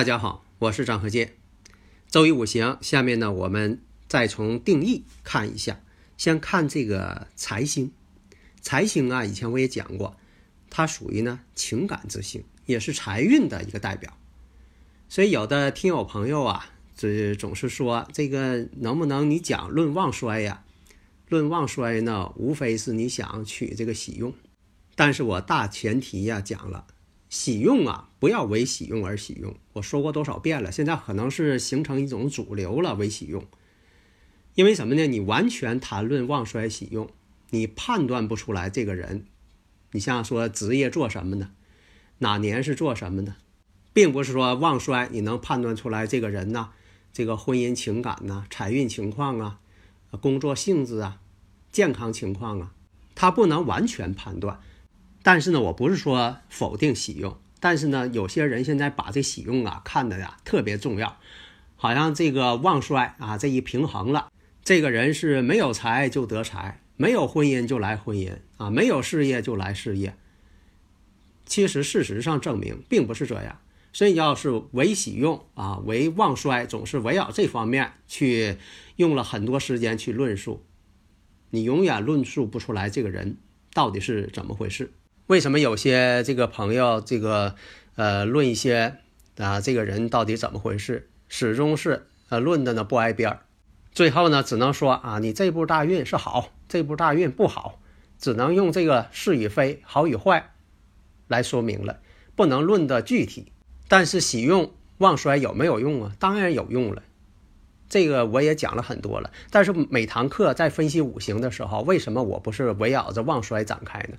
大家好，我是张和建。周易五行，下面呢，我们再从定义看一下。先看这个财星，财星啊，以前我也讲过，它属于呢情感之星，也是财运的一个代表。所以有的听友朋友啊，这总是说这个能不能你讲论旺衰呀？论旺衰呢，无非是你想取这个喜用，但是我大前提呀讲了。喜用啊，不要为喜用而喜用。我说过多少遍了，现在可能是形成一种主流了，为喜用。因为什么呢？你完全谈论旺衰喜用，你判断不出来这个人。你像说职业做什么呢？哪年是做什么呢？并不是说旺衰你能判断出来这个人呢，这个婚姻情感呐、财运情况啊、工作性质啊、健康情况啊，他不能完全判断。但是呢，我不是说否定喜用，但是呢，有些人现在把这喜用啊看的呀特别重要，好像这个旺衰啊这一平衡了，这个人是没有财就得财，没有婚姻就来婚姻啊，没有事业就来事业。其实事实上证明并不是这样，所以要是为喜用啊为旺衰，总是围绕这方面去用了很多时间去论述，你永远论述不出来这个人到底是怎么回事。为什么有些这个朋友这个呃论一些啊这个人到底怎么回事，始终是呃论的呢不挨边儿，最后呢只能说啊你这步大运是好，这步大运不好，只能用这个是与非、好与坏来说明了，不能论的具体。但是喜用旺衰有没有用啊？当然有用了，这个我也讲了很多了。但是每堂课在分析五行的时候，为什么我不是围绕着旺衰展开呢？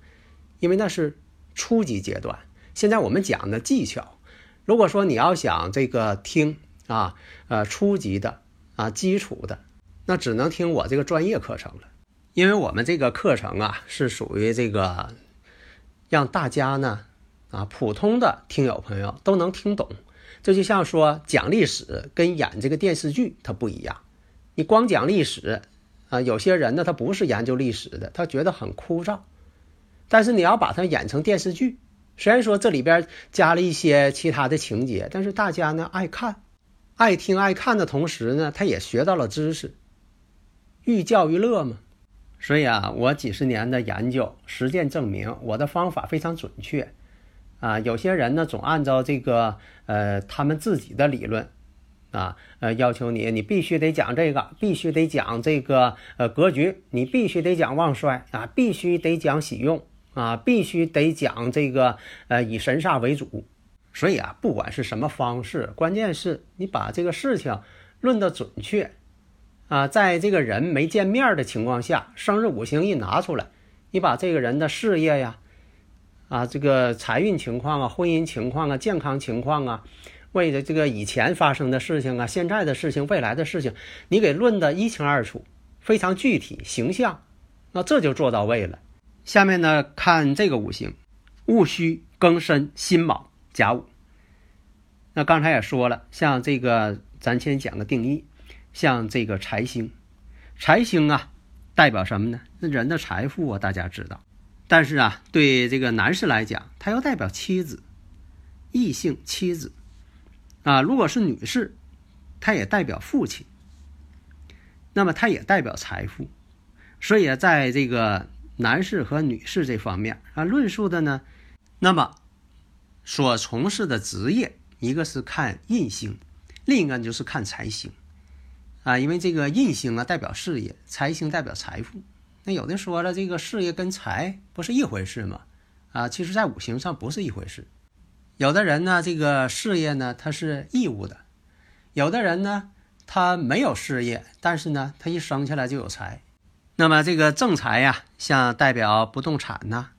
因为那是初级阶段，现在我们讲的技巧。如果说你要想这个听啊，呃，初级的啊，基础的，那只能听我这个专业课程了。因为我们这个课程啊，是属于这个让大家呢，啊，普通的听友朋友都能听懂。这就像说讲历史跟演这个电视剧它不一样。你光讲历史啊，有些人呢，他不是研究历史的，他觉得很枯燥。但是你要把它演成电视剧，虽然说这里边加了一些其他的情节，但是大家呢爱看、爱听、爱看的同时呢，他也学到了知识，寓教于乐嘛。所以啊，我几十年的研究实践证明，我的方法非常准确。啊，有些人呢总按照这个呃他们自己的理论啊呃要求你，你必须得讲这个，必须得讲这个呃格局，你必须得讲旺衰啊，必须得讲喜用。啊，必须得讲这个，呃，以神煞为主，所以啊，不管是什么方式，关键是你把这个事情论得准确，啊，在这个人没见面的情况下，生日五行一拿出来，你把这个人的事业呀，啊，这个财运情况啊，婚姻情况啊，健康情况啊，为了这个以前发生的事情啊，现在的事情，未来的事情，你给论得一清二楚，非常具体形象，那这就做到位了。下面呢，看这个五行：戊戌、庚申、辛卯、甲午。那刚才也说了，像这个，咱先讲个定义。像这个财星，财星啊，代表什么呢？那人的财富啊，大家知道。但是啊，对这个男士来讲，它又代表妻子，异性妻子啊。如果是女士，它也代表父亲。那么它也代表财富。所以，在这个。男士和女士这方面啊，论述的呢，那么所从事的职业，一个是看印星，另一个就是看财星啊。因为这个印星啊代表事业，财星代表财富。那有的说了，这个事业跟财不是一回事吗？啊，其实在五行上不是一回事。有的人呢，这个事业呢，他是义务的；有的人呢，他没有事业，但是呢，他一生下来就有财。那么这个正财呀，像代表不动产呐，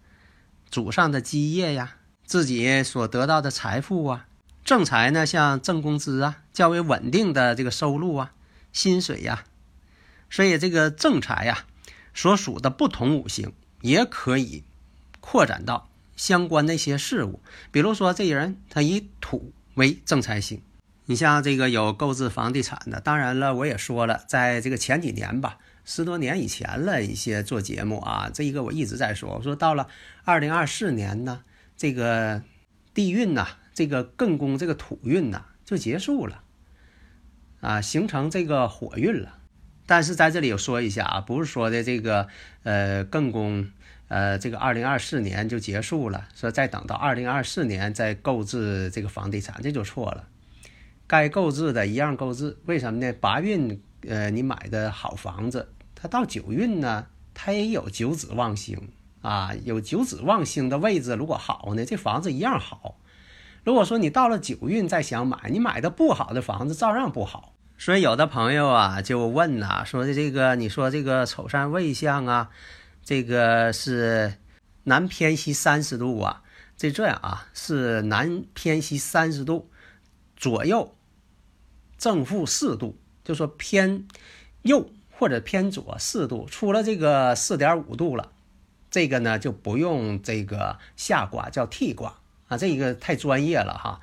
祖上的基业呀，自己所得到的财富啊。正财呢，像挣工资啊，较为稳定的这个收入啊，薪水呀。所以这个正财呀，所属的不同五行也可以扩展到相关的一些事物。比如说，这人他以土为正财星。你像这个有购置房地产的，当然了，我也说了，在这个前几年吧，十多年以前了一些做节目啊，这一个我一直在说，我说到了二零二四年呢，这个地运呐，这个艮宫这个土运呐就结束了，啊，形成这个火运了。但是在这里有说一下啊，不是说的这个呃艮宫呃这个二零二四年就结束了，说再等到二零二四年再购置这个房地产，这就错了。该购置的一样购置，为什么呢？八运，呃，你买的好房子，它到九运呢，它也有九子旺星啊，有九子旺星的位置，如果好呢，这房子一样好。如果说你到了九运再想买，你买的不好的房子照样不好。所以有的朋友啊就问呐，说的这个，你说这个丑山未相啊，这个是南偏西三十度啊，这这样啊，是南偏西三十度左右。正负四度，就说偏右或者偏左四度，出了这个四点五度了，这个呢就不用这个下卦叫替卦啊，这个太专业了哈。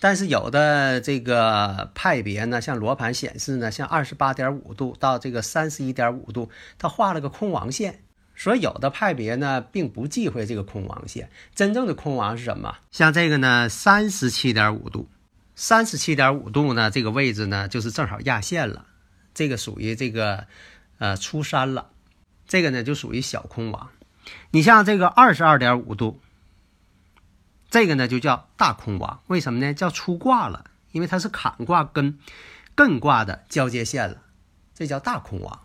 但是有的这个派别呢，像罗盘显示呢，像二十八点五度到这个三十一点五度，它画了个空王线，所以有的派别呢并不忌讳这个空王线。真正的空王是什么？像这个呢，三十七点五度。三十七点五度呢，这个位置呢，就是正好压线了，这个属于这个呃出山了，这个呢就属于小空王。你像这个二十二点五度，这个呢就叫大空王。为什么呢？叫出卦了，因为它是坎卦跟艮卦的交接线了，这叫大空王。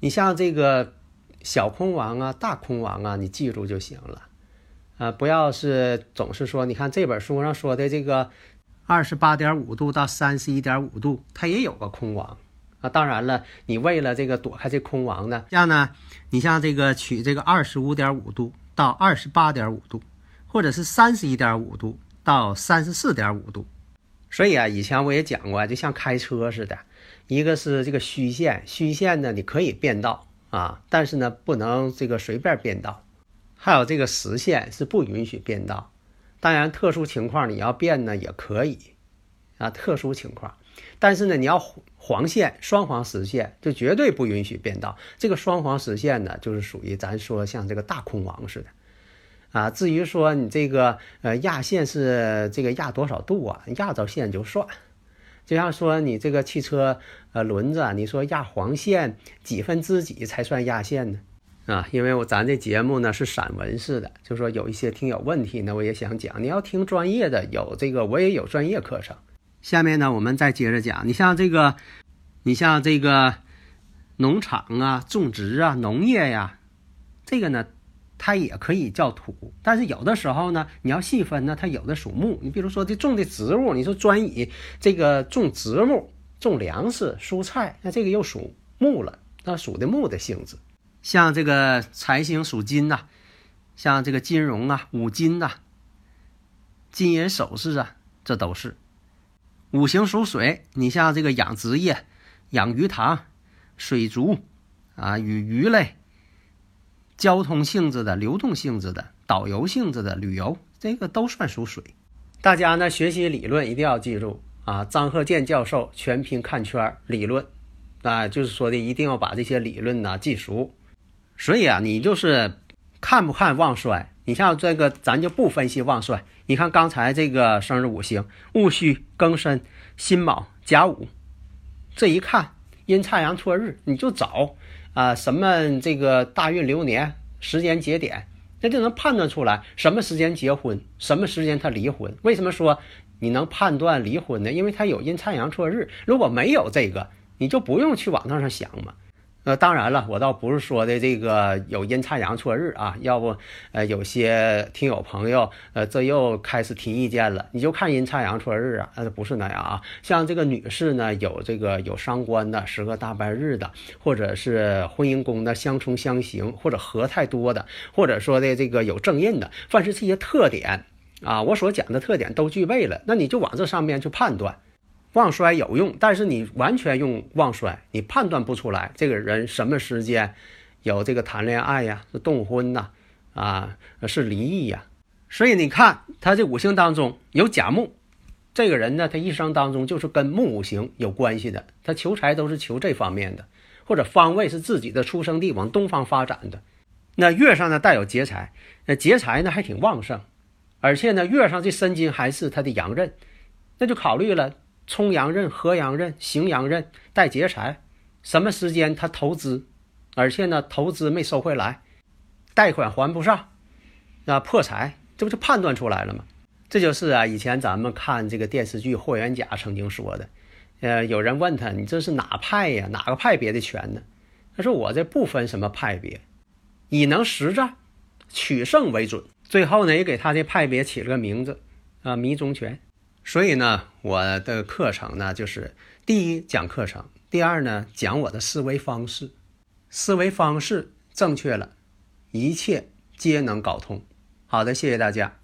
你像这个小空王啊、大空王啊，你记住就行了啊，不要是总是说，你看这本书上说的这个。二十八点五度到三十一点五度，它也有个空王啊。当然了，你为了这个躲开这空王呢，这样呢，你像这个取这个二十五点五度到二十八点五度，或者是三十一点五度到三十四点五度。所以啊，以前我也讲过，就像开车似的，一个是这个虚线，虚线呢你可以变道啊，但是呢不能这个随便变道。还有这个实线是不允许变道。当然，特殊情况你要变呢也可以，啊，特殊情况，但是呢，你要黄线双黄实线就绝对不允许变道。这个双黄实线呢，就是属于咱说像这个大空王似的，啊，至于说你这个呃压线是这个压多少度啊，压着线就算。就像说你这个汽车呃轮子，你说压黄线几分之几才算压线呢？啊，因为我咱这节目呢是散文式的，就说有一些听友问题呢，我也想讲。你要听专业的，有这个我也有专业课程。下面呢，我们再接着讲。你像这个，你像这个农场啊、种植啊、农业呀，这个呢，它也可以叫土。但是有的时候呢，你要细分呢，它有的属木。你比如说这种的植物，你说专以这个种植物、种粮食、蔬菜，那这个又属木了，那属的木的性质。像这个财星属金呐，像这个金融啊、五金呐、金银首饰啊，这都是五行属水。你像这个养殖业、养鱼塘、水族啊，与鱼类、交通性质的、流动性质的、导游性质的旅游，这个都算属水。大家呢学习理论一定要记住啊，张鹤健教授全凭看圈理论啊，就是说的一定要把这些理论呢记熟。所以啊，你就是看不看旺衰？你像这个，咱就不分析旺衰。你看刚才这个生日五行：戊戌、庚申、辛卯、甲午。这一看阴差阳错日，你就找啊什么这个大运流年时间节点，那就能判断出来什么时间结婚，什么时间他离婚。为什么说你能判断离婚呢？因为他有阴差阳错日。如果没有这个，你就不用去网上上想嘛。那，当然了，我倒不是说的这个有阴差阳错日啊，要不，呃，有些听友朋友，呃，这又开始提意见了。你就看阴差阳错日啊，呃，不是那样啊。像这个女士呢，有这个有伤官的十个大半日的，或者是婚姻宫的相冲相刑，或者合太多的，或者说的这个有正印的，凡是这些特点啊，我所讲的特点都具备了，那你就往这上面去判断。旺衰有用，但是你完全用旺衰，你判断不出来这个人什么时间有这个谈恋爱呀，是动婚呐，啊，是离异呀。所以你看他这五行当中有甲木，这个人呢，他一生当中就是跟木五行有关系的，他求财都是求这方面的，或者方位是自己的出生地往东方发展的。那月上呢带有劫财，那劫财呢还挺旺盛，而且呢月上这申金还是他的阳刃，那就考虑了。冲阳刃、合阳刃、行阳刃带劫财，什么时间他投资，而且呢投资没收回来，贷款还不上，啊破财，这不就判断出来了吗？这就是啊，以前咱们看这个电视剧《霍元甲》曾经说的，呃，有人问他，你这是哪派呀？哪个派别的权呢？他说我这不分什么派别，以能实战、取胜为准。最后呢，也给他的派别起了个名字，啊，迷中拳。所以呢，我的课程呢，就是第一讲课程，第二呢讲我的思维方式，思维方式正确了，一切皆能搞通。好的，谢谢大家。